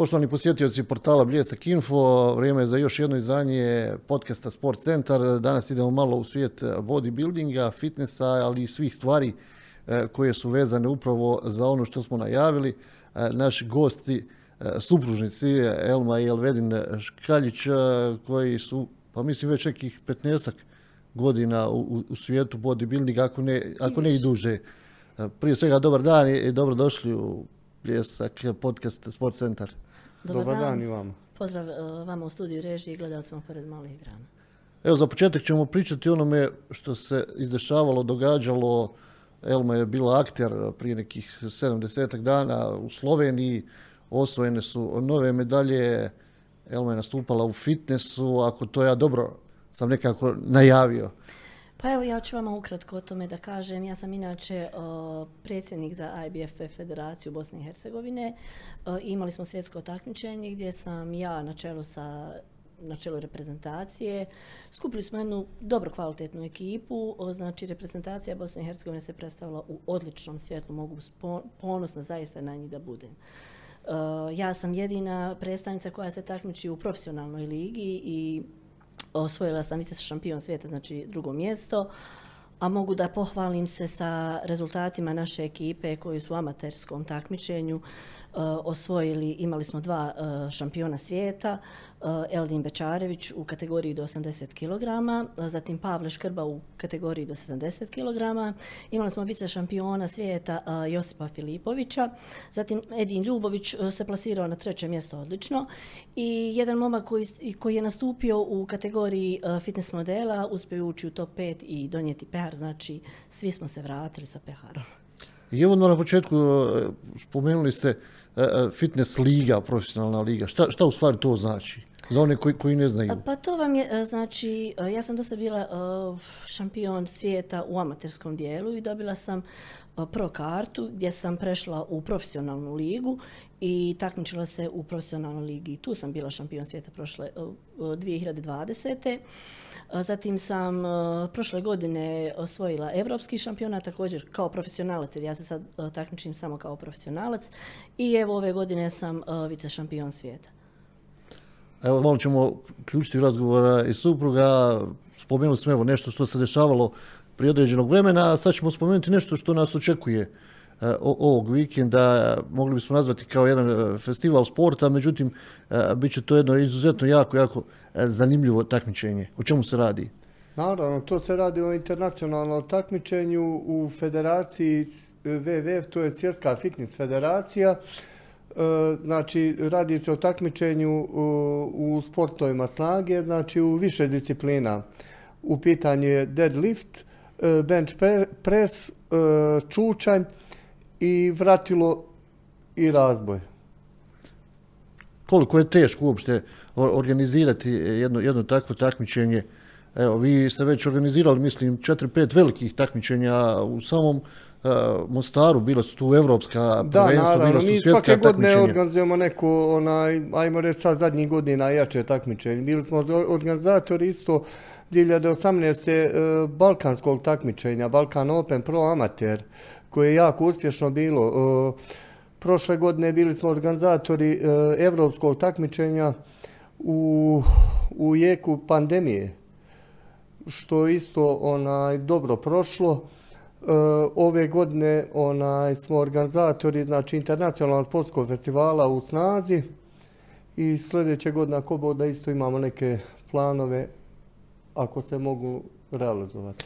Poštovani posjetioci portala Bljesak Info, vrijeme je za još jedno izdanje podcasta Sport Centar. Danas idemo malo u svijet bodybuildinga, fitnessa, ali i svih stvari e, koje su vezane upravo za ono što smo najavili. E, naši gosti, e, supružnici Elma i Elvedin Škaljić, koji su, pa mislim već nekih 15 godina u, u svijetu bodybuildinga, ako ne, ako ne i duže. Prije svega dobar dan i dobrodošli u Bljesak podcast Sport Centar. Dobar, Dobar dan. i vama. Pozdrav uh, vama u studiju režiji i gledalcima pored malih ekrana. Evo, za početak ćemo pričati o onome što se izdešavalo, događalo. Elma je bila akter prije nekih 70 dana u Sloveniji. Osvojene su nove medalje. Elma je nastupala u fitnessu. Ako to ja dobro sam nekako najavio. Pa evo ja ću vama ukratko o tome da kažem. Ja sam inače predsjednik za IBF federaciju Bosne i Hercegovine. imali smo svjetsko takmičenje gdje sam ja na čelu sa na čelu reprezentacije. Skupili smo jednu dobro kvalitetnu ekipu, znači reprezentacija Bosne i Hercegovine se predstavila u odličnom svjetlu, mogu ponosna zaista na njih da budem. ja sam jedina predstavnica koja se takmiči u profesionalnoj ligi i osvojila sam vice šampion svijeta, znači drugo mjesto, a mogu da pohvalim se sa rezultatima naše ekipe koji su u amaterskom takmičenju. Eh, osvojili, imali smo dva eh, šampiona svijeta, Eldin Bečarević u kategoriji do 80 kg, zatim Pavle Škrba u kategoriji do 70 kg, imali smo vice šampiona svijeta Josipa Filipovića, zatim Edin Ljubović se plasirao na treće mjesto odlično i jedan momak koji, koji je nastupio u kategoriji fitness modela uspio ući u top 5 i donijeti pehar, znači svi smo se vratili sa peharom. I evo na početku spomenuli ste fitness liga, profesionalna liga. Šta, šta u stvari to znači? Za one koji, koji ne znaju. Pa to vam je, e, znači, ja sam dosta bila šampion svijeta u amaterskom dijelu i dobila sam pro kartu gdje sam prešla u profesionalnu ligu i takmičila se u profesionalnoj ligi. Tu sam bila šampion svijeta prošle 2020. Zatim sam prošle godine osvojila evropski šampionat također kao profesionalac jer ja se sad takmičim samo kao profesionalac i evo ove godine sam vice šampion svijeta. Evo malo ćemo ključiti razgovora i supruga. Spomenuli smo evo nešto što se dešavalo prije određenog vremena, a sad ćemo spomenuti nešto što nas očekuje e, ovog vikenda, mogli bismo nazvati kao jedan e, festival sporta, međutim, e, bit će to jedno izuzetno jako, jako zanimljivo takmičenje. O čemu se radi? Naravno, to se radi o internacionalnom takmičenju u federaciji WWF, to je Svjetska fitness federacija. Znači, radi se o takmičenju u sportovima snage, znači u više disciplina. U pitanju je deadlift, E, bench press, e, čučanj i vratilo i razboj. Koliko je teško uopšte organizirati jedno, jedno takvo takmičenje? Evo, vi ste već organizirali, mislim, 4-5 velikih takmičenja u samom Mostaru, bila su tu evropska prvenstva, bila su svjetska takmičenja. mi svake godine organizujemo neko, onaj, ajmo reći sad zadnjih godina jače takmičenje. Bili smo organizatori isto 2018. E, balkanskog takmičenja, Balkan Open Pro Amater, koje je jako uspješno bilo. E, prošle godine bili smo organizatori evropskog takmičenja u, u jeku pandemije, što isto onaj dobro prošlo. Ove godine onaj smo organizatori znači internacionalnog sportskog festivala u snazi i sljedeće godine ako da isto imamo neke planove ako se mogu realizovati.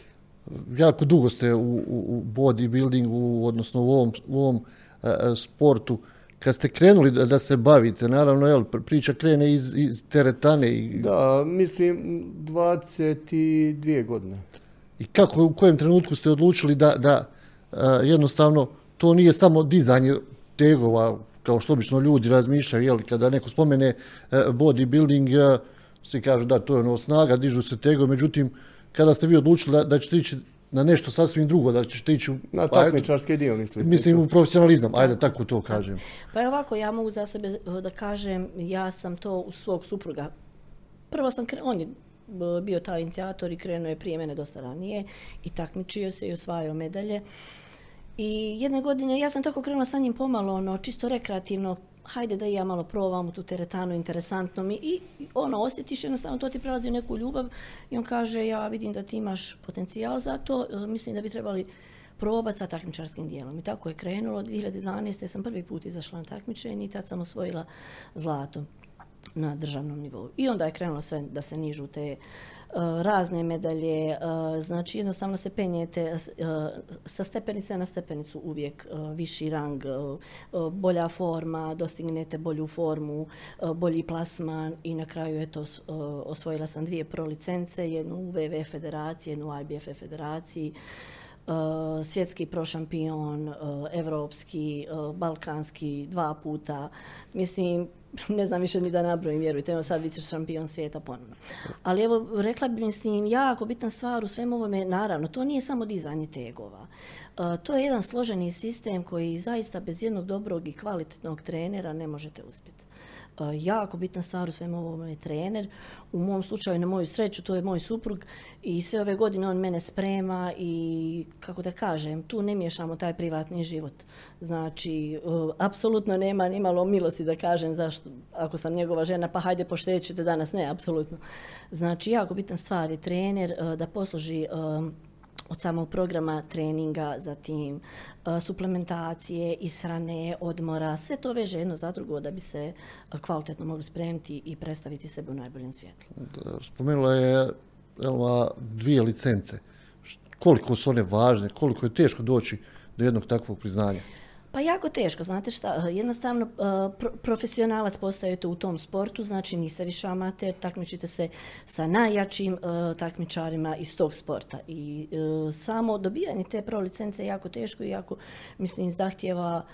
Jako dugo ste u, u bodybuildingu, odnosno u ovom, u ovom e, e, sportu. Kad ste krenuli da, da se bavite, naravno, jel, priča krene iz, iz teretane. I... Da, mislim 22 godine. I kako, u kojem trenutku ste odlučili da, da e, jednostavno to nije samo dizanje tegova, kao što obično ljudi razmišljaju, jel, kada neko spomene bodybuilding, svi kažu da to je ono snaga, dižu se tego, međutim, kada ste vi odlučili da, da ćete ići na nešto sasvim drugo, da ćete ići u... Na pa takmičarski dio, mislim. Mislim, u profesionalizam, ajde, tako to kažem. Pa je ovako, ja mogu za sebe da kažem, ja sam to u svog supruga. Prvo sam, on je bio taj inicijator i krenuo je prije mene dosta ranije i takmičio se i osvajao medalje. I jedne godine, ja sam tako krenula sa njim pomalo, ono, čisto rekreativno, hajde da i ja malo probam tu teretanu, interesantno mi i ono, osjetiš jednostavno, to ti prelazi u neku ljubav i on kaže, ja vidim da ti imaš potencijal za to, e, mislim da bi trebali probati sa takmičarskim dijelom. I tako je krenulo, 2012. sam prvi put izašla na takmičenje i tad sam osvojila zlato na državnom nivou. I onda je krenulo sve da se nižu te E, razne medalje, e, znači jednostavno se penjete e, sa stepenice na stepenicu uvijek viši rang, bolja forma, dostignete bolju formu, bolji plasman i na kraju eto osvojila sam dvije pro licence, jednu u WWF federaciji, jednu u IBF federaciji. svjetski prošampion, evropski, balkanski, dva puta. Mislim, ne znam više ni da nabrojim, vjerujte, evo sad vice šampion svijeta ponovno. Ali evo, rekla bi mislim, jako bitna stvar u svemu ovome, naravno, to nije samo dizanje tegova. E, to je jedan složeni sistem koji zaista bez jednog dobrog i kvalitetnog trenera ne možete uspjeti. E, jako bitna stvar u svemu ovome je trener. U mom slučaju, na moju sreću, to je moj suprug i sve ove godine on mene sprema i, kako da kažem, tu ne miješamo taj privatni život. Znači, e, apsolutno nema ni malo milosti da kažem zašto, ako sam njegova žena, pa hajde poštećete danas, ne, apsolutno. Znači, jako bitna stvar je trener e, da posluži od samog programa treninga, zatim e, suplementacije, ishrane, odmora, sve to veže jedno za drugo da bi se e, kvalitetno mogli spremiti i predstaviti sebe u najboljem svijetlu. Spomenula je Elma dvije licence. Koliko su one važne, koliko je teško doći do jednog takvog priznanja? Pa jako teško, znate šta, jednostavno e, profesionalac postajete u tom sportu, znači niste više amater, takmičite se sa najjačim e, takmičarima iz tog sporta i samo dobijanje te pro licence je jako teško i jako, mislim, zahtjeva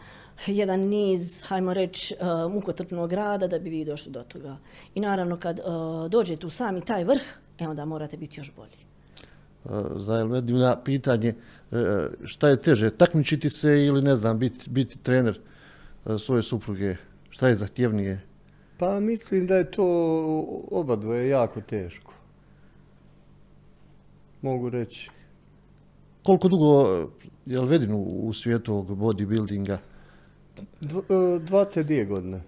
jedan niz, hajmo reći, mukotrpnog rada da bi vi došli do toga. I naravno kad dođete u sami taj vrh, e onda morate biti još bolji. Za Elmedina pitanje, šta je teže, takmičiti se ili ne znam, biti, biti trener e, svoje supruge? Šta je zahtjevnije? Pa mislim da je to oba dvoje jako teško. Mogu reći. Koliko dugo je vedinu u svijetu ovog bodybuildinga? 22 e, godine.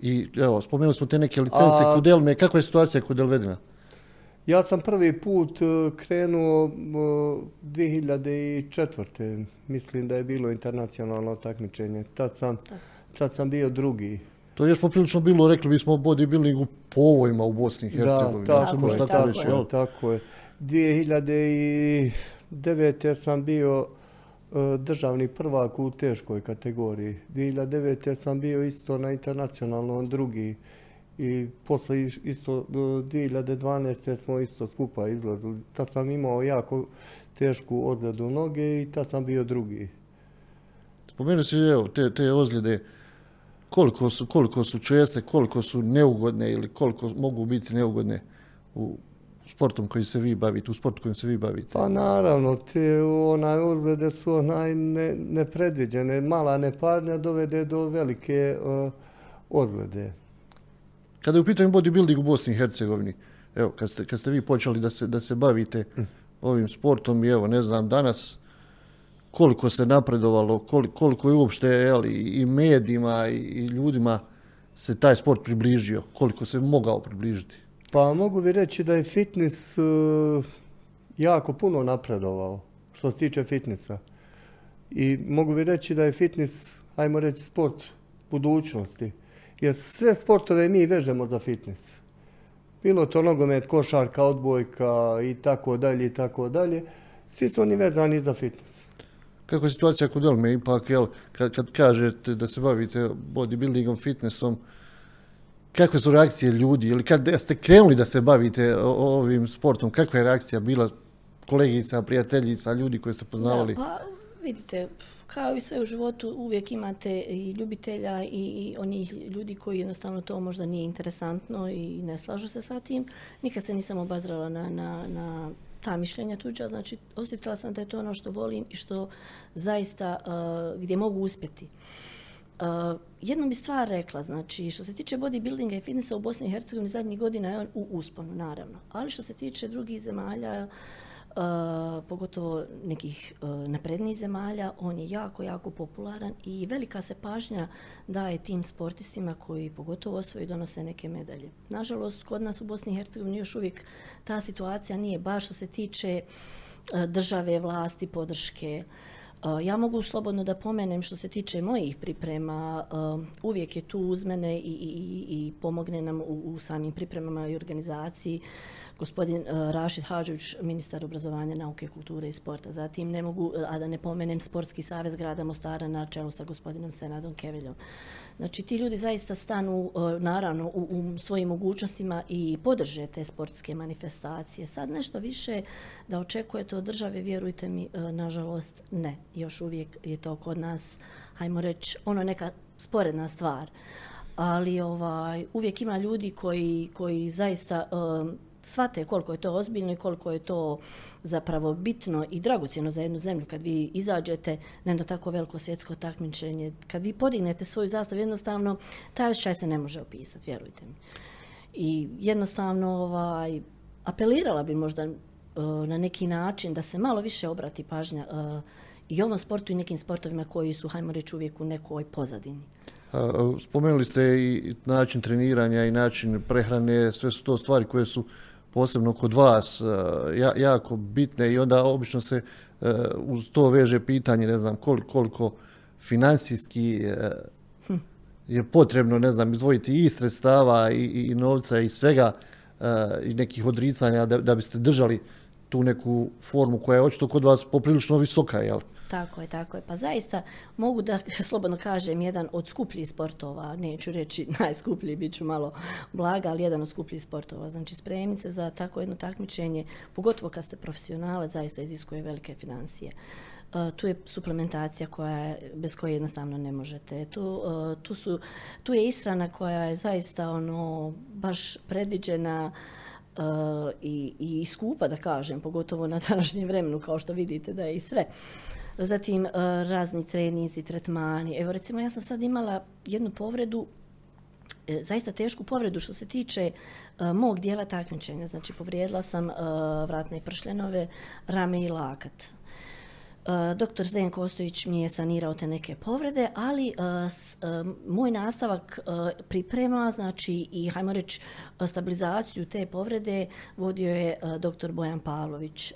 I evo, spomenuli smo te neke licence, A... Kudelme, kakva je situacija kod Elvedina? Ja sam prvi put e, krenuo 2004. Mislim da je bilo internacionalno takmičenje. Tad sam, tad sam bio drugi. To je još poprilično bilo, rekli bismo, o bodybuildingu povojima u Bosni i Hercegovini. Da, tako, je, tako, reći, je, tako je. 2009. sam bio e, državni prvak u teškoj kategoriji. 2009. sam bio isto na internacionalnom drugi i posle isto 2012. smo isto skupa izgledali. Tad sam imao jako tešku odgledu noge i tad sam bio drugi. Spomenuo si evo, te, te ozljede, koliko su, koliko su česte, koliko su neugodne ili koliko mogu biti neugodne u sportom koji se vi bavite, u sportu kojim se vi bavite? Pa naravno, te onaj ozljede su onaj ne, nepredviđene. Mala neparnja dovede do velike uh, ozljede. Kada je u pitanju bodybuilding u Bosni i Hercegovini, evo, kad ste, kad ste vi počeli da se, da se bavite ovim sportom i evo, ne znam, danas koliko se napredovalo, koliko, koliko je uopšte jel, i medijima i, ljudima se taj sport približio, koliko se mogao približiti? Pa mogu vi reći da je fitness uh, jako puno napredovao što se tiče fitnessa. I mogu vi reći da je fitness, ajmo reći, sport budućnosti. Jer sve sportove mi vežemo za fitness. Bilo to nogomet, košarka, odbojka i tako dalje i tako dalje. Svi su oni vezani za fitness. Kako je situacija kod Elme? Ipak, jel, kad, kad kažete da se bavite bodybuildingom, fitnessom, kakve su reakcije ljudi? Ili kad ste krenuli da se bavite ovim sportom, kakva je reakcija bila kolegica, prijateljica, ljudi koji ste poznavali? pa vidite, kao i sve u životu uvijek imate i ljubitelja i, i onih ljudi koji jednostavno to možda nije interesantno i ne slažu se sa tim. Nikad se nisam obazrala na, na, na ta mišljenja tuđa, znači osjetila sam da je to ono što volim i što zaista uh, gdje mogu uspjeti. Uh, jednu bi stvar rekla, znači što se tiče bodybuildinga i fitnessa u Bosni i Hercegovini zadnjih godina je on u usponu, naravno. Ali što se tiče drugih zemalja, pogotovo nekih naprednijih zemalja, on je jako, jako popularan i velika se pažnja daje tim sportistima koji pogotovo osvoji donose neke medalje. Nažalost, kod nas u Bosni i Hercegovini još uvijek ta situacija nije baš što se tiče države, vlasti, podrške. Ja mogu slobodno da pomenem što se tiče mojih priprema, uvijek je tu uz mene i, i, i pomogne nam u, u samim pripremama i organizaciji gospodin Rašid Hadžović, ministar obrazovanja, nauke, kulture i sporta. Zatim ne mogu, a da ne pomenem Sportski savez grada Mostara na čelu sa gospodinom Senadom Keveljom. Znači ti ljudi zaista stanu naravno u, u svojim mogućnostima i podrže te sportske manifestacije. Sad nešto više da očekujete od države, vjerujte mi, nažalost ne. Još uvijek je to kod nas, hajmo reći, ono neka sporedna stvar. Ali ovaj, uvijek ima ljudi koji, koji zaista shvate koliko je to ozbiljno i koliko je to zapravo bitno i dragocjeno za jednu zemlju kad vi izađete na jedno tako veliko svjetsko takmičenje, kad vi podignete svoju zastavu, jednostavno taj osjećaj se ne može opisati, vjerujte mi. I jednostavno ovaj, apelirala bi možda uh, na neki način da se malo više obrati pažnja uh, i ovom sportu i nekim sportovima koji su, hajmo reći, uvijek u nekoj pozadini. Spomenuli ste i način treniranja i način prehrane, sve su to stvari koje su posebno kod vas e, jako bitne i onda obično se e, uz to veže pitanje, ne znam, koliko, koliko finansijski e, hm. je potrebno, ne znam, izdvojiti i sredstava i, i novca i svega i nekih odricanja da, da biste držali tu neku formu koja je očito kod vas poprilično visoka, jel? Tako je, tako je. Pa zaista mogu da slobodno kažem jedan od skupljih sportova, neću reći najskuplji, bit ću malo blaga, ali jedan od skupljih sportova. Znači spremnice za tako jedno takmičenje, pogotovo kad ste profesionalac, zaista iziskuje velike financije. Uh, tu je suplementacija koja je, bez koje jednostavno ne možete. Tu, uh, tu, su, tu je ishrana koja je zaista ono baš predviđena uh, i, i skupa da kažem, pogotovo na današnjem vremenu kao što vidite da je i sve. Zatim uh, razni trenizi, tretmani. Evo recimo ja sam sad imala jednu povredu, e, zaista tešku povredu što se tiče uh, mog dijela takmičenja. Znači povrijedila sam uh, vratne pršljenove, rame i lakat. Doktor Zdenko Ostojić mi je sanirao te neke povrede, ali s, moj nastavak priprema, znači i hajmo reći stabilizaciju te povrede vodio je doktor Bojan Pavlović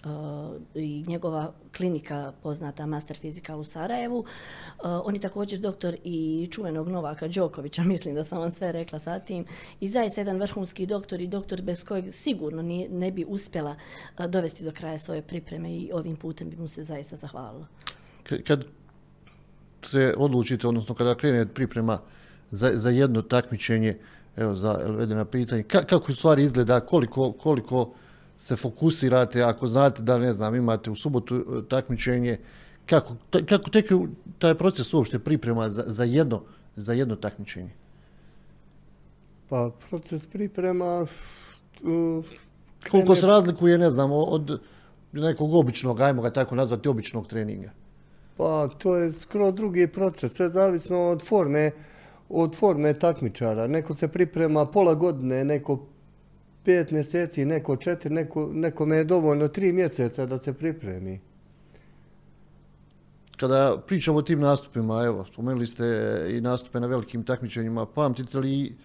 i njegova klinika poznata Master Physical u Sarajevu. Uh, on je također doktor i čuvenog Novaka Đokovića, mislim da sam vam sve rekla sa tim. I zaista jedan vrhunski doktor i doktor bez kojeg sigurno ne bi uspjela uh, dovesti do kraja svoje pripreme i ovim putem bi mu se zaista zahvalila. Kad se odlučite, odnosno kada krene priprema za, za jedno takmičenje, evo za vedena pitanje, ka, kako stvari izgleda, koliko, koliko se fokusirate, ako znate da, ne znam, imate u subotu e, takmičenje, kako, kako tek taj proces uopšte priprema za, za, jedno, za jedno takmičenje? Pa proces priprema... Uh, Koliko se razlikuje, ne znam, od nekog običnog, ajmo ga tako nazvati, običnog treninga? Pa to je skoro drugi proces, sve zavisno od forme, od forme takmičara. Neko se priprema pola godine, neko pet mjeseci, neko četiri, neko, nekome je dovoljno tri mjeseca da se pripremi. Kada pričamo o tim nastupima, evo, spomenuli ste i nastupe na velikim takmičenjima, pamtite li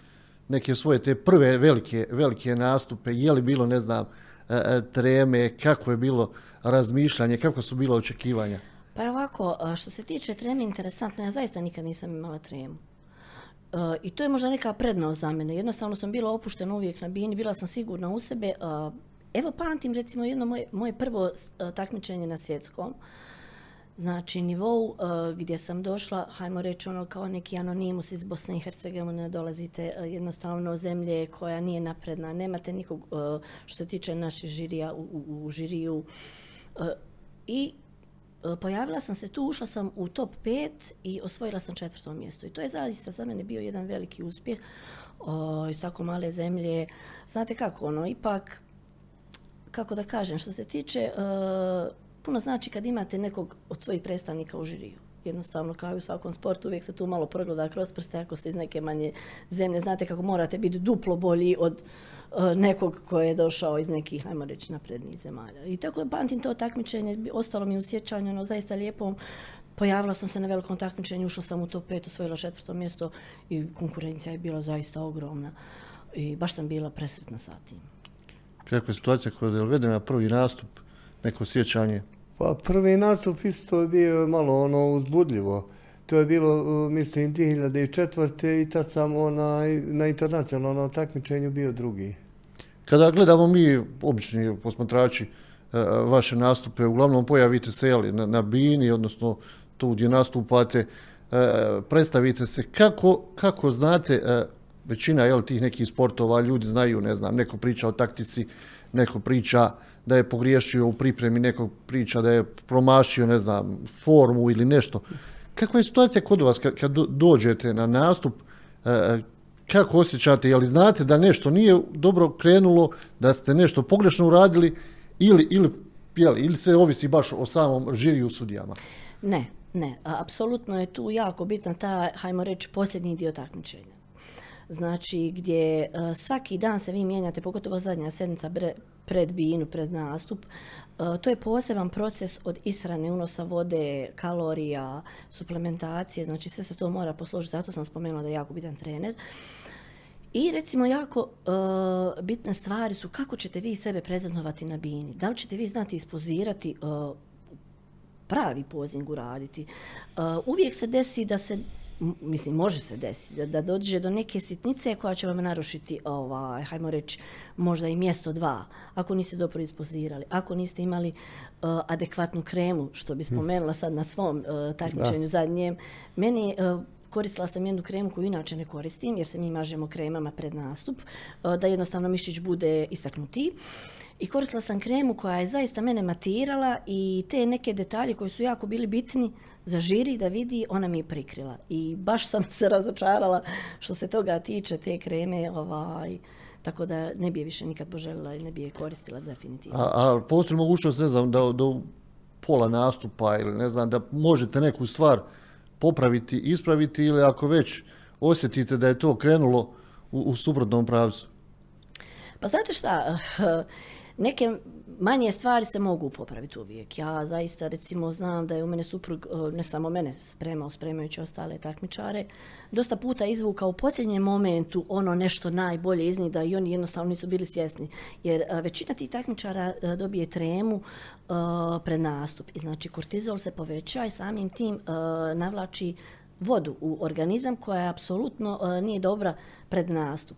neke svoje te prve velike, velike nastupe, je li bilo, ne znam, e, e, treme, kako je bilo razmišljanje, kako su bilo očekivanja? Pa ovako, što se tiče treme, interesantno, ja zaista nikad nisam imala tremu. Uh, I to je možda neka prednost za mene. Jednostavno sam bila opuštena uvijek na bini, bila sam sigurna u sebe. Evo pamtim recimo jedno moje, moje prvo uh, takmičenje na svjetskom. Znači nivou uh, gdje sam došla, hajmo reći ono kao neki anonimus iz Bosne i Hercegovine, dolazite jednostavno zemlje koja nije napredna, nemate nikog što se tiče naših žirija u, u, u žiriju. I pojavila sam se tu, ušla sam u top 5 i osvojila sam četvrto mjesto. I to je zaista za mene bio jedan veliki uspjeh o, iz tako male zemlje. Znate kako, ono, ipak, kako da kažem, što se tiče, uh, puno znači kad imate nekog od svojih predstavnika u žiriju. Jednostavno kao i u svakom sportu, uvijek se tu malo progleda kroz prste ako ste iz neke manje zemlje. Znate kako morate biti duplo bolji od e, nekog koji je došao iz nekih, ajmo reći, naprednijih zemalja. I tako je pamtim to takmičenje, ostalo mi u sjećanju, ono zaista lijepo. Pojavila sam se na velikom takmičenju, ušla sam u top 5, osvojila četvrto mjesto i konkurencija je bila zaista ogromna. I baš sam bila presretna sa tim. Kakva je situacija kada je vedena na prvi nastup, neko sjećanje? Pa prvi nastup isto je bio malo ono uzbudljivo. To je bilo, mislim, 2004. i tad sam onaj, na internacionalnom takmičenju bio drugi. Kada gledamo mi, obični posmatrači, e, vaše nastupe, uglavnom pojavite se jeli, na, na bini, odnosno tu gdje nastupate, e, predstavite se. Kako, kako znate, e, većina jel, tih nekih sportova, ljudi znaju, ne znam, neko priča o taktici, neko priča da je pogriješio u pripremi, neko priča da je promašio, ne znam, formu ili nešto. Kakva je situacija kod vas kad, kad do- dođete na nastup, e, kako osjećate, je li znate da nešto nije dobro krenulo, da ste nešto pogrešno uradili ili, ili, jeli, ili se ovisi baš o samom žiriju sudijama? Ne, ne. Apsolutno je tu jako bitna ta, hajmo reći, posljednji dio takmičenja. Znači, gdje e, svaki dan se vi mijenjate, pogotovo zadnja sedmica pred binu, pred nastup, e, to je poseban proces od ishrane, unosa vode, kalorija, suplementacije, znači sve se to mora posložiti, zato sam spomenula da je jako bitan trener. I recimo jako e, bitne stvari su kako ćete vi sebe prezentovati na bini. Da li ćete vi znati ispozirati e, pravi pozing uraditi. Uh, uvijek se desi da se mislim, može se desiti, da, da dođe do neke sitnice koja će vam narušiti, ovaj, hajmo reći, možda i mjesto dva, ako niste dobro ispozirali, ako niste imali uh, adekvatnu kremu, što bi spomenula sad na svom uh, takmičenju zadnjem. Meni uh, koristila sam jednu kremu koju inače ne koristim, jer se mi mažemo kremama pred nastup, da jednostavno mišić bude istaknutiji. I koristila sam kremu koja je zaista mene matirala i te neke detalje koji su jako bili bitni za žiri da vidi, ona mi je prikrila. I baš sam se razočarala što se toga tiče te kreme, ovaj, tako da ne bi je više nikad poželjela i ne bi je koristila definitivno. A, a postoji mogućnost, ne znam, da, da pola nastupa ili ne znam, da možete neku stvar popraviti, ispraviti ili ako već osjetite da je to krenulo u, u suprotnom pravcu? Pa znate šta, neke manje stvari se mogu popraviti uvijek. Ja zaista recimo znam da je u mene suprug, eh, ne samo mene spremao, spremajući ostale takmičare, dosta puta izvukao u posljednjem momentu ono nešto najbolje iz njih da i oni jednostavno nisu bili svjesni. Jer eh, većina tih takmičara eh, dobije tremu pred nastup i znači kortizol se poveća i samim tim navlači vodu u organizam koja apsolutno nije dobra pred nastup.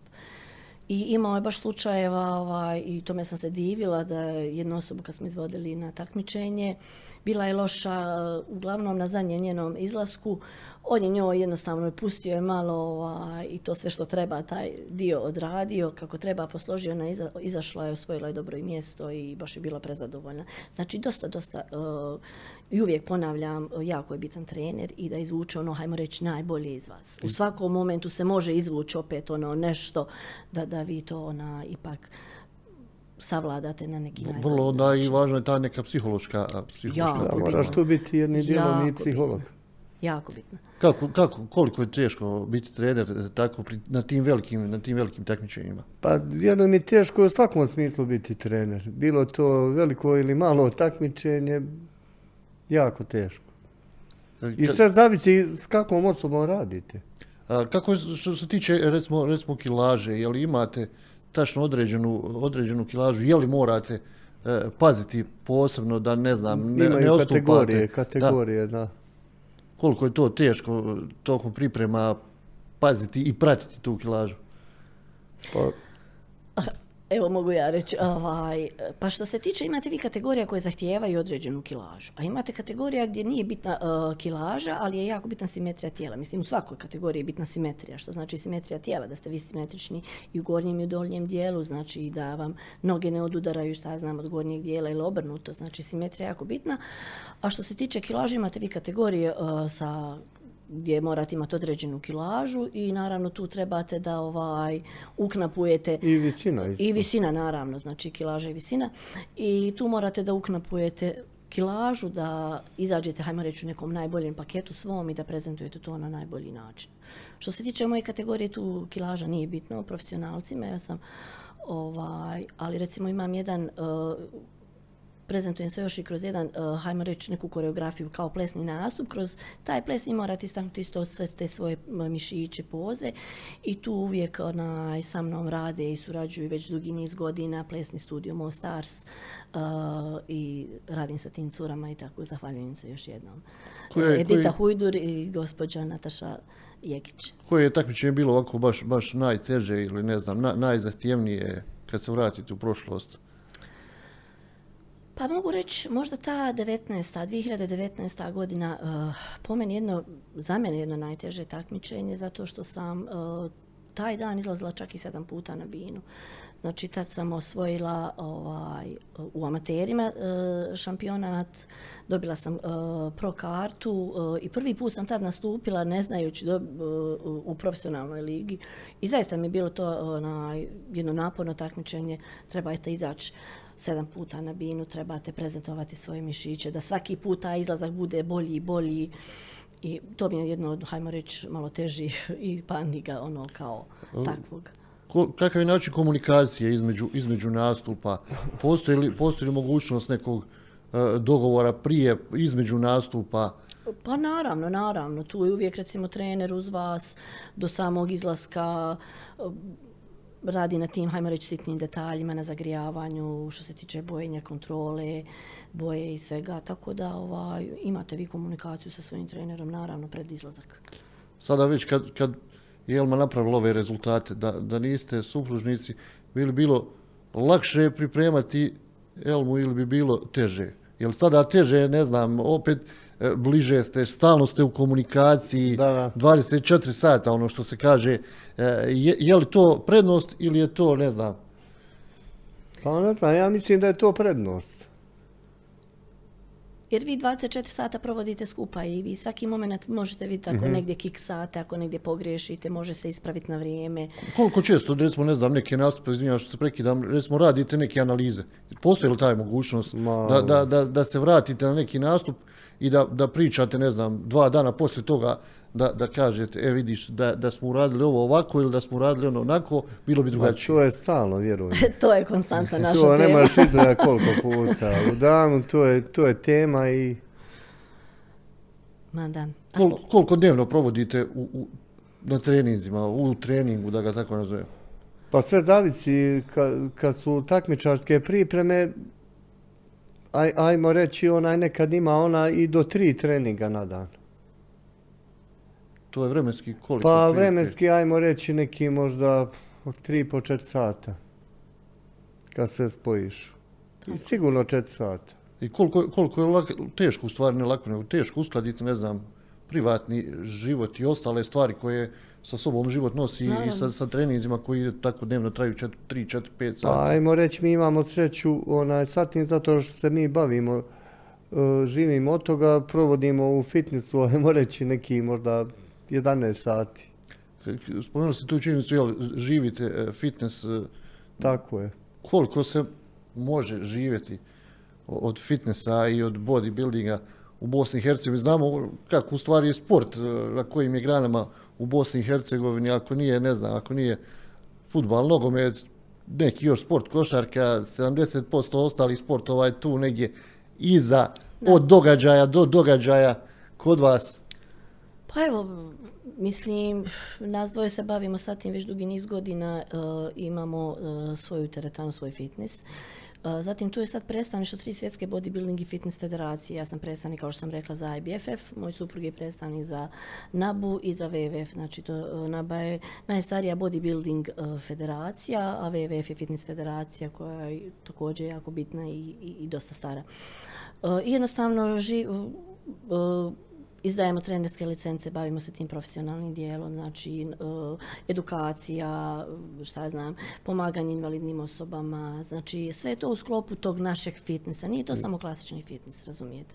I imao je baš slučajeva ovaj, i tome sam se divila da je jednu osobu kad smo izvodili na takmičenje, bila je loša uglavnom na zadnjem njenom izlasku, on je njoj jednostavno je pustio je malo ovaj, i to sve što treba taj dio odradio, kako treba posložio, ona iza, izašla je, osvojila je dobro i mjesto i baš je bila prezadovoljna. Znači dosta, dosta uh, i uvijek ponavljam, jako je bitan trener i da izvuče ono, hajmo reći, najbolje iz vas. U svakom momentu se može izvući opet ono nešto da, da vi to ona ipak savladate na neki najbolji Vrlo onda i način. važna je ta neka psihološka, a, psihološka bitno. moraš tu biti jedni dijelom i psiholog. Jako bitno. Kako, kako, koliko je teško biti trener tako na tim velikim, na tim velikim takmičenjima? Pa jedno mi je teško u svakom smislu biti trener. Bilo to veliko ili malo takmičenje, jako teško. I sve zavisi s kakvom osobom radite. A, kako što se tiče recimo, recimo kilaže, je li imate tačno određenu, određenu kilažu, je li morate e, paziti posebno da ne znam, ne, Imaju ne odstupate? kategorije, Da, kategorije, da. Koliko je to teško tokom priprema paziti i pratiti tu kilažu? Pa, Evo mogu ja reći, ovaj, pa što se tiče imate vi kategorija koje zahtijevaju određenu kilažu, a imate kategorija gdje nije bitna uh, kilaža, ali je jako bitna simetrija tijela. Mislim u svakoj kategoriji je bitna simetrija, što znači simetrija tijela, da ste vi simetrični i u gornjem i u donjem dijelu, znači da vam noge ne odudaraju šta znam od gornjeg dijela ili obrnuto, znači simetrija je jako bitna. A što se tiče kilaže imate vi kategorije uh, sa gdje morate imati određenu kilažu i naravno tu trebate da ovaj uknapujete I visina isto. i visina naravno, znači kilaža i visina. I tu morate da uknapujete kilažu da izađete, hajmo reći, u nekom najboljem paketu svom i da prezentujete to na najbolji način. Što se tiče moje kategorije, tu kilaža nije bitno, profesionalcima, ja sam, ovaj, ali recimo imam jedan uh, prezentujem se još i kroz jedan, uh, hajmo reći, neku koreografiju kao plesni nastup. Kroz taj ples vi morate istaknuti isto sve te svoje mišiće, poze i tu uvijek onaj, sa mnom rade i surađuju već dugi niz godina plesni studio Mostars uh, i radim sa tim curama i tako zahvaljujem se još jednom. Koje, Edita koji... Hujdur i gospođa Nataša Jekić. Koje je takmičenje bilo ovako baš, baš najteže ili ne znam, na, najzahtjevnije kad se vratite u prošlost? Pa mogu reći, možda ta 19. 2019. godina, uh, po meni jedno, za mene jedno najteže takmičenje, zato što sam uh, taj dan izlazila čak i sedam puta na binu. Znači, tad sam osvojila ovaj, u amaterima uh, šampionat, dobila sam pro kartu i prvi put sam tad nastupila ne znajući do, u profesionalnoj ligi. I zaista mi je bilo to uh, jedno naporno takmičenje, trebajte izaći sedam puta na binu, trebate prezentovati svoje mišiće, da svaki puta izlazak bude bolji i bolji. I to mi je jedno od, hajmo reći, malo teži i pandiga, ono, kao takvog. Ko, kakav je način komunikacije između, između nastupa? Postoji li, postoji li mogućnost nekog uh, dogovora prije, između nastupa? Pa naravno, naravno. Tu je uvijek, recimo, trener uz vas do samog izlaska, radi na tim, hajmo reći, sitnim detaljima, na zagrijavanju, što se tiče bojenja, kontrole, boje i svega. Tako da ovaj, imate vi komunikaciju sa svojim trenerom, naravno, pred izlazak. Sada već kad, kad je Elma napravila ove rezultate, da, da niste supružnici, bi li bilo lakše pripremati Elmu ili bi bilo teže? Jel sada teže, ne znam, opet bliže ste, stalno ste u komunikaciji, da, da. 24 sata, ono što se kaže. E, je, je li to prednost ili je to, ne znam? Pa ne znam, ja mislim da je to prednost. Jer vi 24 sata provodite skupa i vi svaki moment možete vidjeti ako mm -hmm. negdje kiksate, ako negdje pogriješite, može se ispraviti na vrijeme. Koliko često, recimo, ne znam, neke nastupe, izvinjam što se prekidam, recimo, radite neke analize? Postoji li taj mogućnost Ma... da, da, da, da se vratite na neki nastup i da, da pričate, ne znam, dva dana poslije toga da, da kažete, e vidiš, da, da smo uradili ovo ovako ili da smo uradili ono onako, bilo bi drugačije. Ma, to je stalno, vjerujem. to je konstanta naša to tema. To nemaš izgleda koliko puta. U danu to je, to je tema i... Ma da. Kol, koliko dnevno provodite u, u, na treninzima, u treningu, da ga tako nazovem? Pa sve zavisi, kad, kad su takmičarske pripreme, aj, ajmo reći, onaj nekad ima ona i do tri treninga na dan. To je vremenski koliko? Pa prilike? vremenski, ajmo reći, neki možda tri po četiri sata. Kad se spojiš. Sigurno četiri sata. I koliko, koliko je lak, teško, u stvari ne lako, nego teško uskladiti, ne znam, privatni život i ostale stvari koje sa sobom život nosi no, i sa, sa treninzima koji tako dnevno traju 4, 3, 4, 5 sati. Pa, ajmo reći, mi imamo sreću onaj, satim zato što se mi bavimo, uh, živimo od toga, provodimo u fitnessu, ajmo reći, neki možda 11 sati. Spomenuli ste tu činjenicu, jel, živite e, fitness? E, tako je. Koliko se može živjeti od fitnessa i od bodybuildinga u Bosni i Hercegovini? Znamo kako u stvari je sport, e, na kojim je granama u Bosni i Hercegovini, ako nije, ne znam, ako nije futbal, nogomet, neki još sport, košarka, 70% ostalih sportova je tu negdje iza, od događaja do događaja kod vas? Pa evo, mislim, nas dvoje se bavimo sa tim već dugi niz godina, uh, imamo uh, svoju teretanu, svoj fitness. Uh, Zatim tu je sad predstavništvo tri svjetske bodybuilding i fitness federacije. Ja sam predstavnik, kao što sam rekla, za IBFF. Moj suprug je predstavnik za NABU i za WWF. Znači, to, NABA je najstarija bodybuilding federacija, a WWF je fitness federacija koja je također jako bitna i, i, i dosta stara. I jednostavno, ži, izdajemo trenerske licence, bavimo se tim profesionalnim dijelom, znači edukacija, šta ja znam, pomaganje invalidnim osobama, znači sve je to u sklopu tog našeg fitnessa. Nije to mm. samo klasični fitness, razumijete.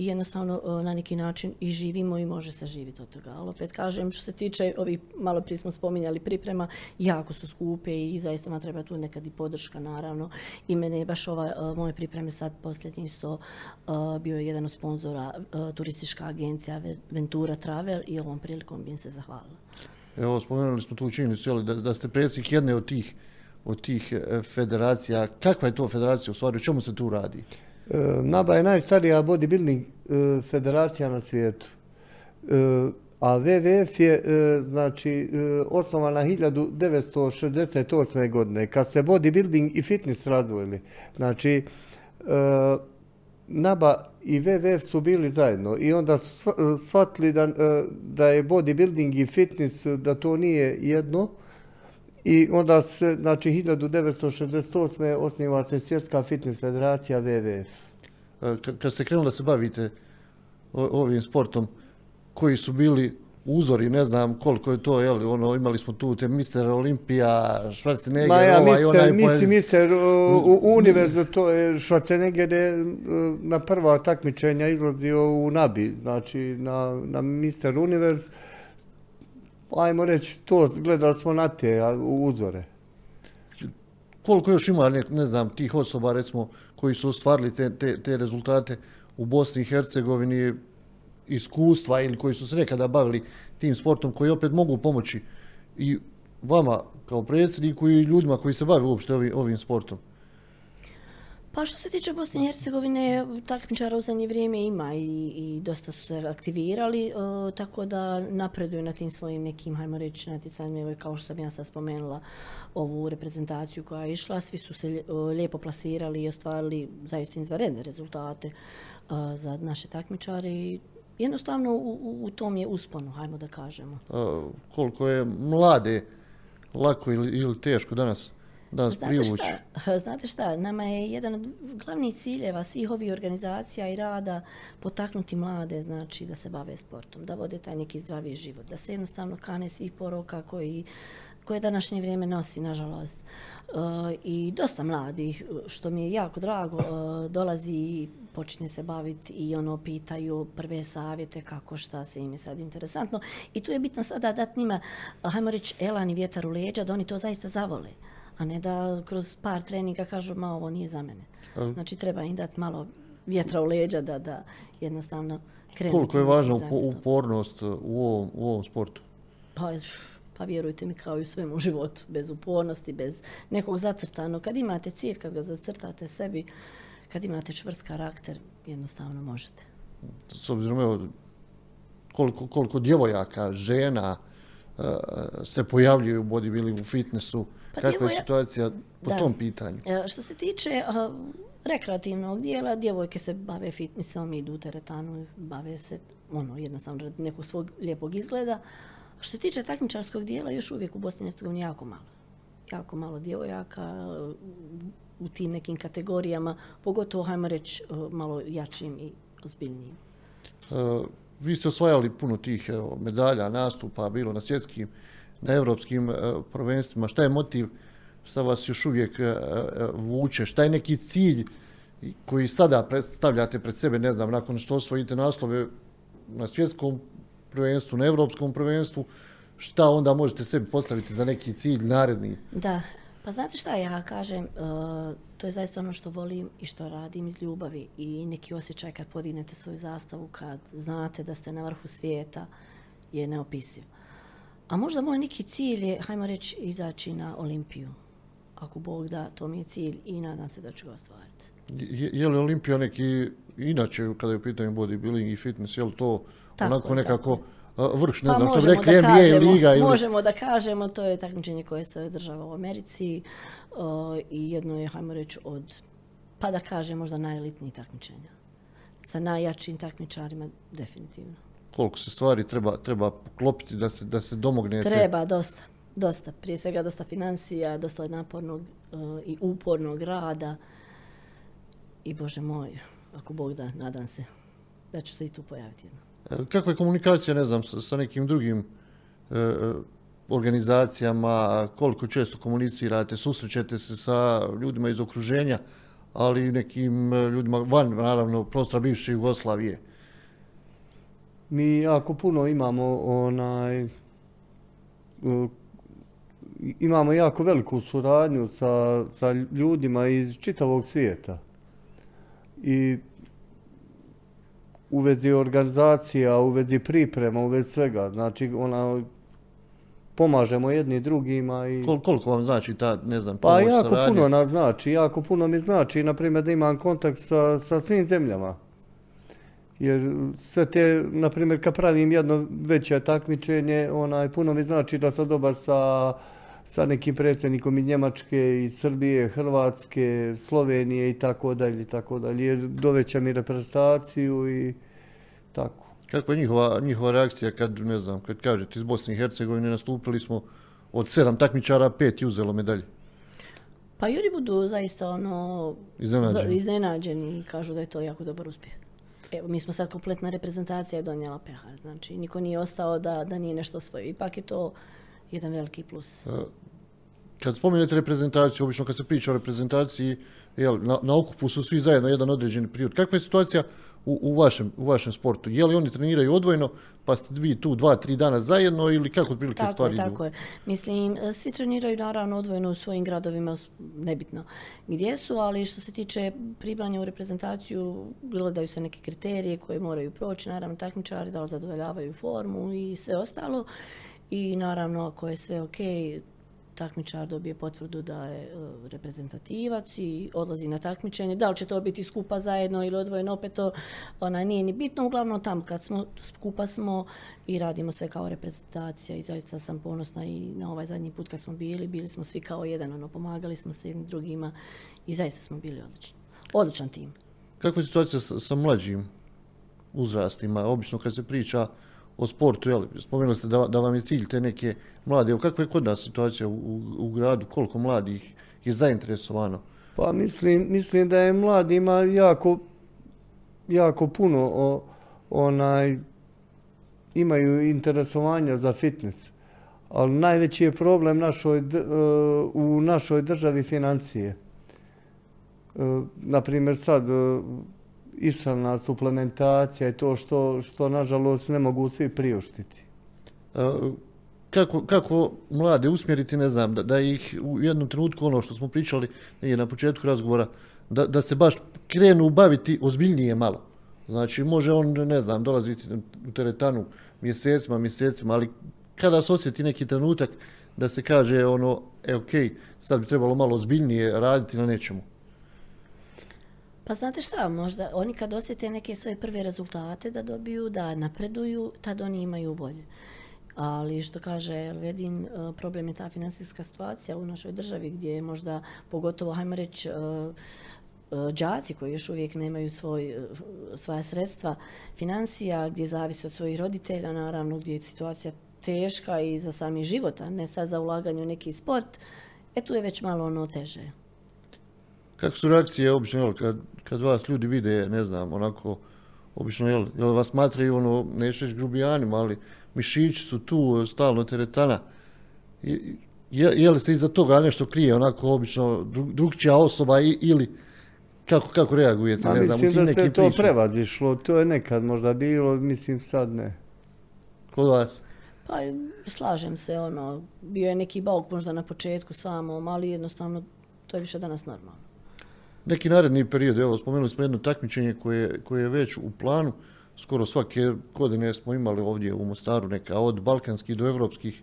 I jednostavno na neki način i živimo i može se živjeti od toga. Ali opet kažem, što se tiče ovih, malo prije smo spominjali priprema, jako su skupe i zaista nam treba tu nekad i podrška, naravno. I mene je baš ova, moje pripreme sad posljednji isto bio je jedan od sponzora turistička agencija Ventura Travel i ovom prilikom bi im se zahvalila. Evo, spomenuli smo tu činjenicu, da, da ste predsjednik jedne od tih, od tih e, federacija. Kakva je to federacija u stvari? O čemu se tu radi? E, NABA je najstarija bodybuilding e, federacija na svijetu. A WWF je znači, osnovana 1968. godine, kad se bodybuilding i fitness razvojili. Znači, NABA i WWF su bili zajedno i onda su shvatili da, e, da je bodybuilding i fitness, da to nije jedno. I onda se, znači 1968. osniva se Svjetska fitness federacija WWF. E, kad ste krenuli da se bavite ovim sportom, koji su bili uzori, ne znam koliko je to, jel, ono, imali smo tu te Mister Olimpija, Schwarzenegger, Ma ja, ovaj, onaj... Misli, Mister Univerza, to je Schwarzenegger je na prva takmičenja izlazio u Nabi, znači na, na Mister Univerz. Ajmo reći, to gledali smo na te uzore. Koliko još ima, ne, ne znam, tih osoba, recimo, koji su ostvarili te, te, te rezultate u Bosni i Hercegovini, iskustva ili koji su se nekada bavili tim sportom, koji opet mogu pomoći i vama kao predsjedniku i ljudima koji se bave uopšte ovim, ovim sportom? Pa što se tiče Bosne i Hercegovine, takmičara u zadnje vrijeme ima i, i dosta su se aktivirali, tako da napreduju na tim svojim nekim, hajmo reći, natjecanjima, kao što sam ja sad spomenula, ovu reprezentaciju koja je išla, svi su se lijepo plasirali i ostvarili zaista izvanredne rezultate za naše takmičare i jednostavno u, u tom je usponu, hajmo da kažemo. A, koliko je mlade lako ili, ili teško danas danas znate privući? Šta, znate šta, nama je jedan od glavnih ciljeva svih ovih organizacija i rada potaknuti mlade, znači da se bave sportom, da vode taj neki zdravi život, da se jednostavno kane svih poroka koji koje današnje vrijeme nosi, nažalost. Uh, I dosta mladih, što mi je jako drago, uh, dolazi i počinje se baviti i ono pitaju prve savjete kako šta, sve im je sad interesantno. I tu je bitno sada dati njima, hajmo reći, elan i vjetar u leđa, da oni to zaista zavole. A ne da kroz par treninga kažu, ma ovo nije za mene. Znači treba im dati malo vjetra u leđa da, da jednostavno krenu. Koliko je važna upornost u ovom, u ovom sportu? Pa, pa vjerujte mi kao i u svemu životu, bez upornosti, bez nekog zacrtanog. Kad imate cilj, kad ga zacrtate sebi, kad imate čvrst karakter, jednostavno možete. S obzirom, evo, koliko, koliko djevojaka, žena uh, se pojavljuju u bodybuildingu, u fitnessu, pa kakva je situacija po da. tom pitanju? E, što se tiče rekreativnog dijela, djevojke se bave fitnessom, idu u teretanu, bave se ono, jednostavno nekog svog lijepog izgleda. Što se tiče takmičarskog dijela, još uvijek u Bosni i Hercegovini jako malo. Jako malo djevojaka, u tim nekim kategorijama, pogotovo, hajmo reći, e, malo jačim i ozbiljnijim. Uh, vi ste osvajali puno tih evo, medalja, nastupa, bilo na svjetskim, na evropskim uh, prvenstvima. Šta je motiv, šta vas još uvijek uh, vuče? Šta je neki cilj koji sada predstavljate pred sebe, ne znam, nakon što osvojite naslove na svjetskom prvenstvu, na evropskom prvenstvu, šta onda možete sebi postaviti za neki cilj naredni? Da, Pa znate šta ja kažem, to je zaista ono što volim i što radim iz ljubavi i neki osjećaj kad podignete svoju zastavu, kad znate da ste na vrhu svijeta, je neopisiv. A možda moj neki cilj je, hajmo reći, izaći na Olimpiju. Ako Bog da, to mi je cilj i nadam se da ću ga ostvariti. Je, je li Olimpija neki, inače kada je u pitanju bodybuilding i fitness, je li to tako, onako nekako... Tako vrš, ne pa znam što bi rekli, NBA kažemo, liga ili... Možemo da kažemo, to je takmičenje koje se održava u Americi uh, i jedno je, hajmo reći, od, pa da kažem, možda najelitnijih takmičenja. Sa najjačim takmičarima, definitivno. Koliko se stvari treba, treba poklopiti da se, da se domognete? Treba, dosta. Dosta. Prije svega dosta financija, dosta napornog uh, i upornog rada. I Bože moj, ako Bog da, nadam se da ću se i tu pojaviti jedno. Kakva je komunikacija, ne znam, sa, sa nekim drugim e, organizacijama, koliko često komunicirate, susrećete se sa ljudima iz okruženja, ali i nekim ljudima van, naravno, prostora bivše Jugoslavije? Mi jako puno imamo onaj imamo jako veliku suradnju sa, sa ljudima iz čitavog svijeta. I u vezi organizacija, u vezi priprema, u vezi svega. Znači, ona, pomažemo jedni drugima. I... Kol, koliko vam znači ta, ne znam, pomoć, Pa jako saradnja? puno nam znači, jako puno mi znači, na primjer, da imam kontakt sa, sa svim zemljama. Jer sve te, na primjer, kad pravim jedno veće takmičenje, onaj, puno mi znači da sam dobar sa, sa nekim predsjednikom iz Njemačke, iz Srbije, Hrvatske, Slovenije i tako dalje, i tako dalje. Jer doveća mi reprezentaciju i tako. Kakva je njihova, njihova reakcija kad, ne znam, kad kažete iz Bosne i Hercegovine nastupili smo od sedam takmičara, pet i uzelo medalje? Pa i oni budu zaista ono iznenađeni. iznenađeni i kažu da je to jako dobar uspjeh. Evo, mi smo sad kompletna reprezentacija donijela pehar, znači niko nije ostao da, da nije nešto svoje. Ipak je to jedan veliki plus. Kad spomenete reprezentaciju, obično kad se priča o reprezentaciji, jel, na, na okupu su svi zajedno jedan određeni period. Kakva je situacija u, u, vašem, u vašem sportu? Je li oni treniraju odvojno, pa ste vi tu dva, tri dana zajedno ili kako otprilike tako stvari je, Tako je, Mislim, svi treniraju naravno odvojeno u svojim gradovima, nebitno gdje su, ali što se tiče pribanja u reprezentaciju, gledaju se neke kriterije koje moraju proći, naravno takmičari da li zadovoljavaju formu i sve ostalo. I naravno, ako je sve ok, takmičar dobije potvrdu da je e, reprezentativac i odlazi na takmičenje. Da li će to biti skupa zajedno ili odvojeno, opet to ona, nije ni bitno. Uglavnom tamo kad smo skupa smo i radimo sve kao reprezentacija i zaista sam ponosna i na ovaj zadnji put kad smo bili, bili smo svi kao jedan, ono, pomagali smo se jednim drugima i zaista smo bili odlični. Odličan tim. Kakva je situacija sa, sa mlađim uzrastima? Obično kad se priča o sportu, jel, spomenuli ste da, da vam je cilj te neke mlade, kakva je kod nas situacija u, u, gradu, koliko mladih je zainteresovano? Pa mislim, mislim da je mladima jako, jako puno o, onaj, imaju interesovanja za fitness. Ali najveći je problem našoj, e, u našoj državi financije. E, Naprimjer sad, e, ishrana, suplementacija i to što, što nažalost ne mogu svi priuštiti. Kako, kako mlade usmjeriti, ne znam, da, da ih u jednom trenutku, ono što smo pričali je na početku razgovora, da, da se baš krenu baviti ozbiljnije malo. Znači, može on, ne znam, dolaziti u teretanu mjesecima, mjesecima, ali kada se osjeti neki trenutak da se kaže ono, e, ok, sad bi trebalo malo ozbiljnije raditi na nečemu. Pa znate šta, možda oni kad osjete neke svoje prve rezultate da dobiju, da napreduju, tad oni imaju volje. Ali što kaže Elvedin, e, problem je ta financijska situacija u našoj državi gdje je možda, pogotovo, hajmo reći, e, e, đaci koji još uvijek nemaju svoj, svoja sredstva financija, gdje zavisi od svojih roditelja, naravno gdje je situacija teška i za sami život, a ne sad za ulaganje u neki sport, e tu je već malo ono teže. Kako su reakcije obično, jel, kad, kad vas ljudi vide, ne znam, onako, obično, jel, jel vas smatraju, ono, neću reći grubijanima, ali mišići su tu, stalno teretana. Je, je li se iza toga nešto krije, onako, obično, drugčija osoba i, ili kako, kako reagujete, ne znam, u tim nekim Mislim da se to prevazišlo, to je nekad možda bilo, mislim sad ne. Kod vas? Pa slažem se, ono, bio je neki bauk možda na početku samo, ali jednostavno to je više danas normalno neki naredni period, evo spomenuli smo jedno takmičenje koje, koje je već u planu, skoro svake godine smo imali ovdje u Mostaru neka od balkanskih do evropskih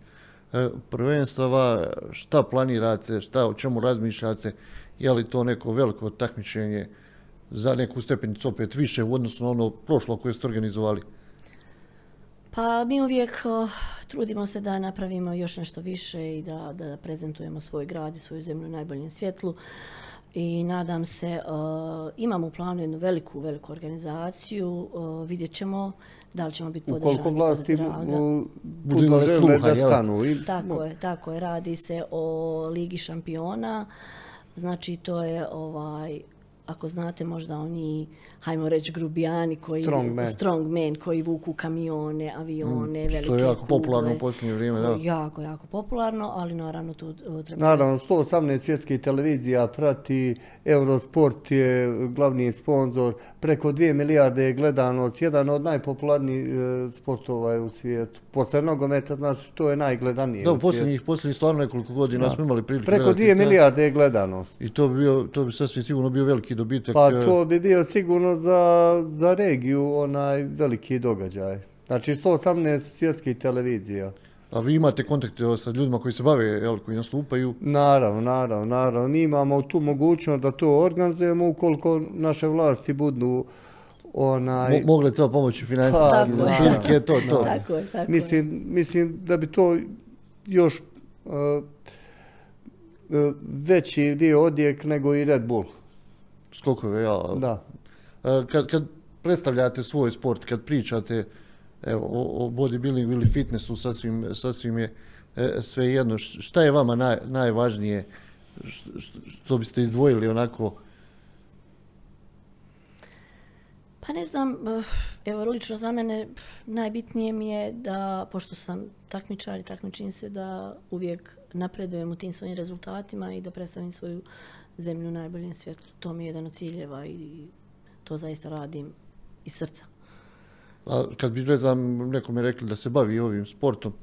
e, prvenstava, šta planirate, šta, o čemu razmišljate, je li to neko veliko takmičenje za neku stepenicu opet više u odnosu na ono prošlo koje ste organizovali? Pa mi uvijek trudimo se da napravimo još nešto više i da, da prezentujemo svoj grad i svoju zemlju u najboljem svjetlu i nadam se, uh, imamo u planu jednu veliku, veliku organizaciju, uh, vidjet ćemo da li ćemo biti podržani. Ukoliko vlasti budu sluha, da stanu. I, tako je, tako je. Radi se o Ligi šampiona, znači to je ovaj, ako znate možda oni hajmo reći, grubijani koji, Strongman. strongman koji vuku kamione, avione, velike Mm, Što je jako popularno u kugle. posljednje vrijeme, da. Jako, jako popularno, ali naravno tu uh, treba... Naravno, 118 svjetskih televizija prati, Eurosport je glavni sponsor, preko 2 milijarde je gledanost, jedan od najpopularnijih e, sportova je u svijetu. Posle nogometa, znači, to je najgledanije Da, u posljednjih, posljednjih stvarno nekoliko godina smo imali prilike Preko gledati 2 te- milijarde je gledanost. I to bi, bio, to bi sasvim sigurno bio veliki dobitak. Pa e, to bi bio sigurno za, za regiju onaj veliki događaj. Znači 118 svjetskih televizija. A vi imate kontakte sa ljudima koji se bave, jel, koji nastupaju. Naravno, naravno, naravno. Mi imamo tu mogućnost da to organizujemo ukoliko naše vlasti budu onaj... Mo, mogle to pomoći financijski. Pa, je. To to. Tako je, tako. Mislim, mislim da bi to još uh, veći dio odjek nego i Red Bull. Skokove, ja. Da. E, Kad, kad predstavljate svoj sport, kad pričate evo, o, o bodybuildingu ili fitnessu, sasvim, sasvim je e, sve jedno. Šta je vama naj, najvažnije š- š- što biste izdvojili onako Pa ne znam, eh, evo lično za mene eh, najbitnije mi je da, pošto sam takmičar i takmičim se, da uvijek napredujem u tim svojim rezultatima i da predstavim svoju zemlju u najboljem svjetlu. To mi je jedan od ciljeva i to zaista radim iz srca. A kad bi ne znam, nekome rekli da se bavi ovim sportom,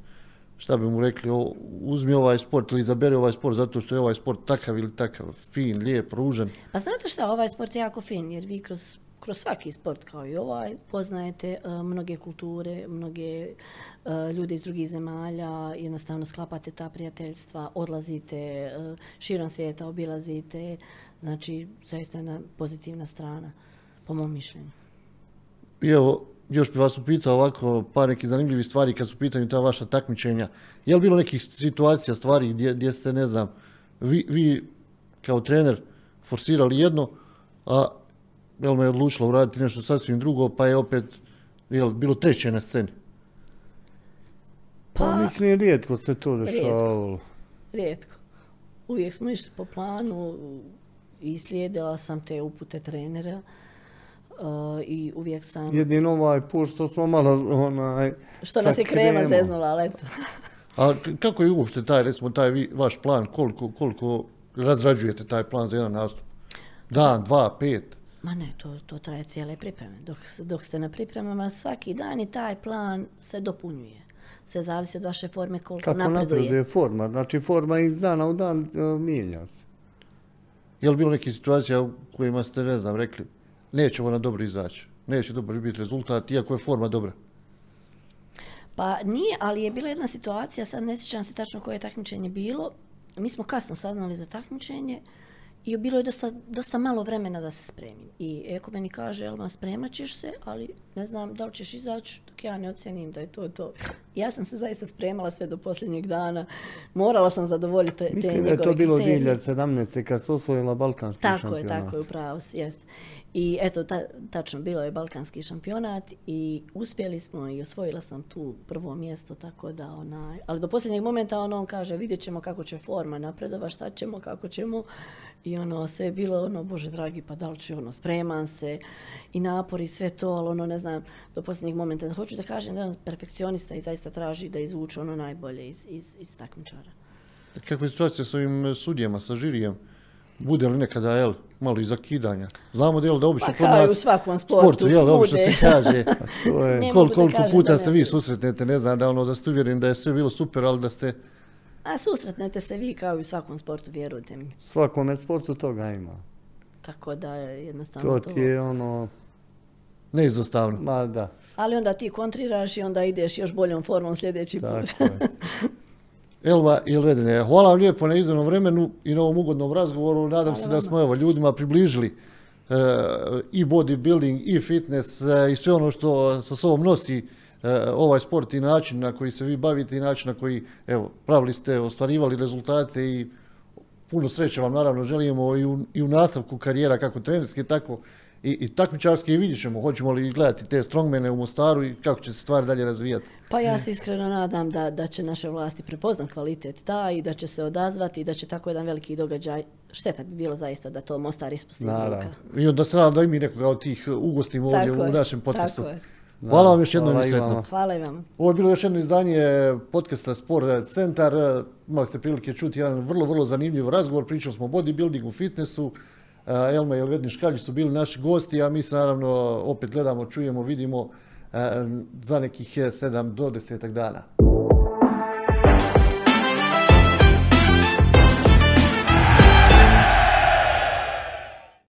šta bi mu rekli, o, uzmi ovaj sport ili izaberi ovaj sport zato što je ovaj sport takav ili takav, fin, lijep, ružan. Pa znate šta, ovaj sport je jako fin jer vi kroz, kroz svaki sport kao i ovaj poznajete eh, mnoge kulture, mnoge eh, ljude iz drugih zemalja, jednostavno sklapate ta prijateljstva, odlazite eh, širom svijeta, obilazite, znači zaista jedna pozitivna strana po mom mišljenju. I evo, još bi vas upitao ovako par nekih zanimljivih stvari kad su pitanju ta vaša takmičenja. Je li bilo nekih situacija, stvari gdje, gdje ste, ne znam, vi, vi kao trener forsirali jedno, a jel me je odlučila uraditi nešto sasvim drugo, pa je opet jel, bilo treće na sceni. Pa, Pa- mislim, rijetko se to dešavalo. Rijetko. Uvijek smo išli po planu i slijedila sam te upute trenera i uvijek sam... Jedino ovaj put što smo malo onaj... Što nas je krema kremom. zeznula, ali eto. A kako je uopšte taj, recimo, taj vi, vaš plan, koliko, koliko razrađujete taj plan za jedan nastup? Dan, dva, pet? Ma ne, to, to traje cijele pripreme. Dok, dok ste na pripremama, svaki dan i taj plan se dopunjuje. Sve zavisi od vaše forme koliko Kako napreduje. napreduje forma? Znači forma iz dana u dan e, mijenja se. Je li bilo nekih situacija u kojima ste, ne znam, rekli, nećemo na dobro izaći, neće dobro biti rezultat, iako je forma dobra? Pa nije, ali je bila jedna situacija, sad ne sjećam se tačno koje je takmičenje bilo. Mi smo kasno saznali za takmičenje i bilo je dosta, dosta malo vremena da se spremim. I Eko meni kaže, Elma, spremat ćeš se, ali ne znam da li ćeš izaći dok ja ne ocjenim da je to to. Ja sam se zaista spremala sve do posljednjeg dana. Morala sam zadovoljiti te, te Mislim da je to bilo kriterije. 2017. kad ste osvojila Balkanski Tako je, šampionat. tako je, upravo si, jest. I eto, ta, tačno, bilo je balkanski šampionat i uspjeli smo i osvojila sam tu prvo mjesto, tako da onaj, ali do posljednjeg momenta ono on kaže vidjet ćemo kako će forma napredova, šta ćemo, kako ćemo i ono sve je bilo ono, bože dragi, pa da li ću ono, spreman se i napor i sve to, ali ono ne znam, do posljednjeg momenta. Hoću da kažem da je on perfekcionista i zaista traži da izvuče ono najbolje iz, iz, iz takmičara. Kakva je situacija s ovim e, sudijama, sa žirijem? Bude li nekada, jel, malo i zakidanja? Znamo da, jel, da obično Pa kod nas... u svakom sportu, jel, obično se kaže, To je, koliko kažem puta ste vi susretnete, ne znam, da ono, da ste uvjereni da je sve bilo super, ali da ste... A susretnete se vi kao i u svakom sportu, vjerujte mi. svakome sportu toga ima. Tako da je jednostavno To to. ti je ono, Neizostavno. ma da, Ali onda ti kontriraš i onda ideš još boljom formom sljedeći put. tako je. Elva Ilvedine, hvala vam lijepo na izvornom vremenu i na ovom ugodnom razgovoru. Nadam se da smo evo, ljudima približili e, i bodybuilding i fitness e, i sve ono što sa sobom nosi ovaj sport i način na koji se vi bavite i način na koji evo, pravili ste, ostvarivali rezultate i puno sreće vam naravno želimo i u, i u nastavku karijera kako trenerske tako i, i takmičarski i vidjet ćemo, hoćemo li gledati te strongmene u Mostaru i kako će se stvari dalje razvijati. Pa ja se iskreno nadam da, da će naše vlasti prepoznat kvalitet ta i da će se odazvati i da će tako jedan veliki događaj, šteta bi bilo zaista da to Mostar ispusti. I onda se nadam da i mi nekoga od tih ugostimo ovdje Tako u je, našem podcastu. tako je. Hvala vam još jednom Hvala i sretno. Hvala i vama. Ovo je bilo još jedno izdanje podcasta Sport Centar. Imali ste prilike čuti jedan vrlo, vrlo zanimljiv razgovor. Pričali smo o bodybuildingu, fitnessu. E, Elma i Elvedni Škalji su bili naši gosti, a mi se naravno opet gledamo, čujemo, vidimo e, za nekih 7 do 10 dana.